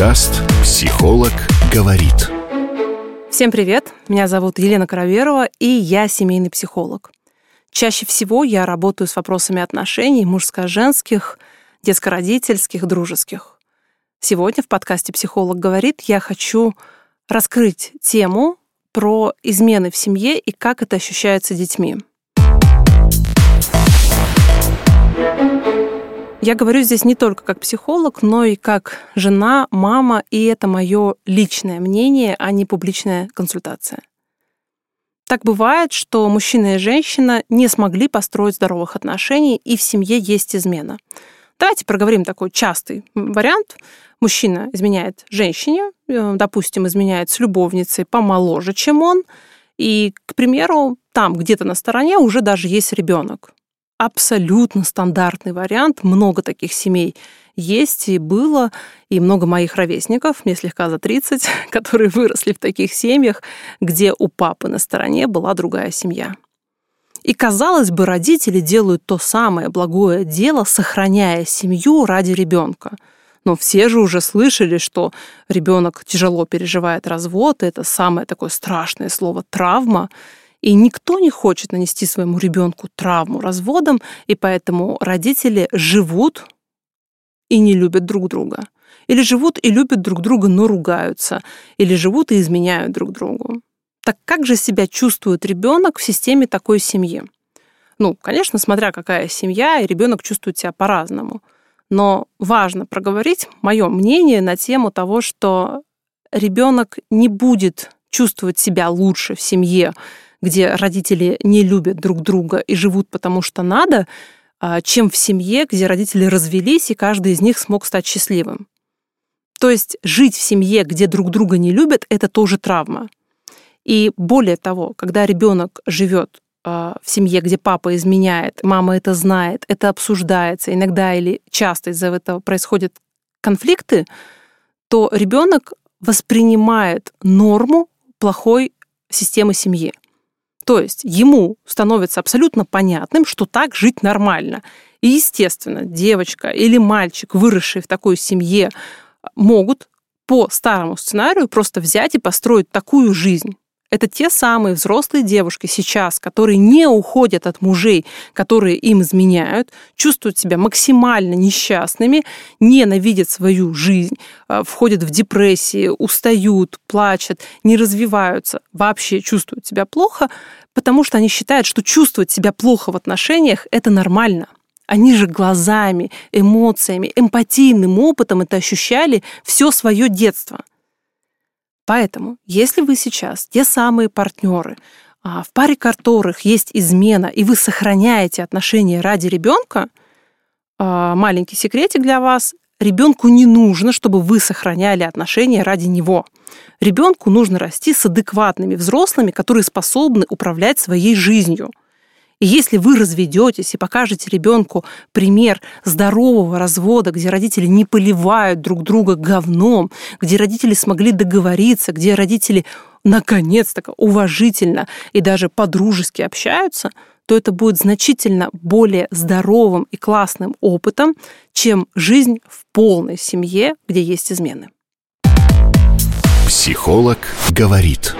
Подкаст «Психолог говорит». Всем привет! Меня зовут Елена Караверова, и я семейный психолог. Чаще всего я работаю с вопросами отношений мужско-женских, детско-родительских, дружеских. Сегодня в подкасте «Психолог говорит» я хочу раскрыть тему про измены в семье и как это ощущается детьми. Я говорю здесь не только как психолог, но и как жена, мама, и это мое личное мнение, а не публичная консультация. Так бывает, что мужчина и женщина не смогли построить здоровых отношений, и в семье есть измена. Давайте проговорим такой частый вариант. Мужчина изменяет женщине, э, допустим, изменяет с любовницей помоложе, чем он, и, к примеру, там где-то на стороне уже даже есть ребенок абсолютно стандартный вариант. Много таких семей есть и было, и много моих ровесников, мне слегка за 30, которые выросли в таких семьях, где у папы на стороне была другая семья. И, казалось бы, родители делают то самое благое дело, сохраняя семью ради ребенка. Но все же уже слышали, что ребенок тяжело переживает развод, это самое такое страшное слово травма. И никто не хочет нанести своему ребенку травму разводом, и поэтому родители живут и не любят друг друга. Или живут и любят друг друга, но ругаются. Или живут и изменяют друг другу. Так как же себя чувствует ребенок в системе такой семьи? Ну, конечно, смотря какая семья, и ребенок чувствует себя по-разному. Но важно проговорить мое мнение на тему того, что ребенок не будет чувствовать себя лучше в семье, где родители не любят друг друга и живут потому что надо, а, чем в семье, где родители развелись, и каждый из них смог стать счастливым. То есть жить в семье, где друг друга не любят, это тоже травма. И более того, когда ребенок живет а, в семье, где папа изменяет, мама это знает, это обсуждается, иногда или часто из-за этого происходят конфликты, то ребенок воспринимает норму плохой системы семьи. То есть ему становится абсолютно понятным, что так жить нормально. И, естественно, девочка или мальчик, выросший в такой семье, могут по старому сценарию просто взять и построить такую жизнь, это те самые взрослые девушки сейчас, которые не уходят от мужей, которые им изменяют, чувствуют себя максимально несчастными, ненавидят свою жизнь, э, входят в депрессии, устают, плачут, не развиваются, вообще чувствуют себя плохо, потому что они считают, что чувствовать себя плохо в отношениях – это нормально. Они же глазами, эмоциями, эмпатийным опытом это ощущали все свое детство. Поэтому, если вы сейчас те самые партнеры, а, в паре которых есть измена, и вы сохраняете отношения ради ребенка, а, маленький секретик для вас, ребенку не нужно, чтобы вы сохраняли отношения ради него. Ребенку нужно расти с адекватными взрослыми, которые способны управлять своей жизнью. И если вы разведетесь и покажете ребенку пример здорового развода, где родители не поливают друг друга говном, где родители смогли договориться, где родители наконец-то уважительно и даже подружески общаются, то это будет значительно более здоровым и классным опытом, чем жизнь в полной семье, где есть измены. Психолог говорит.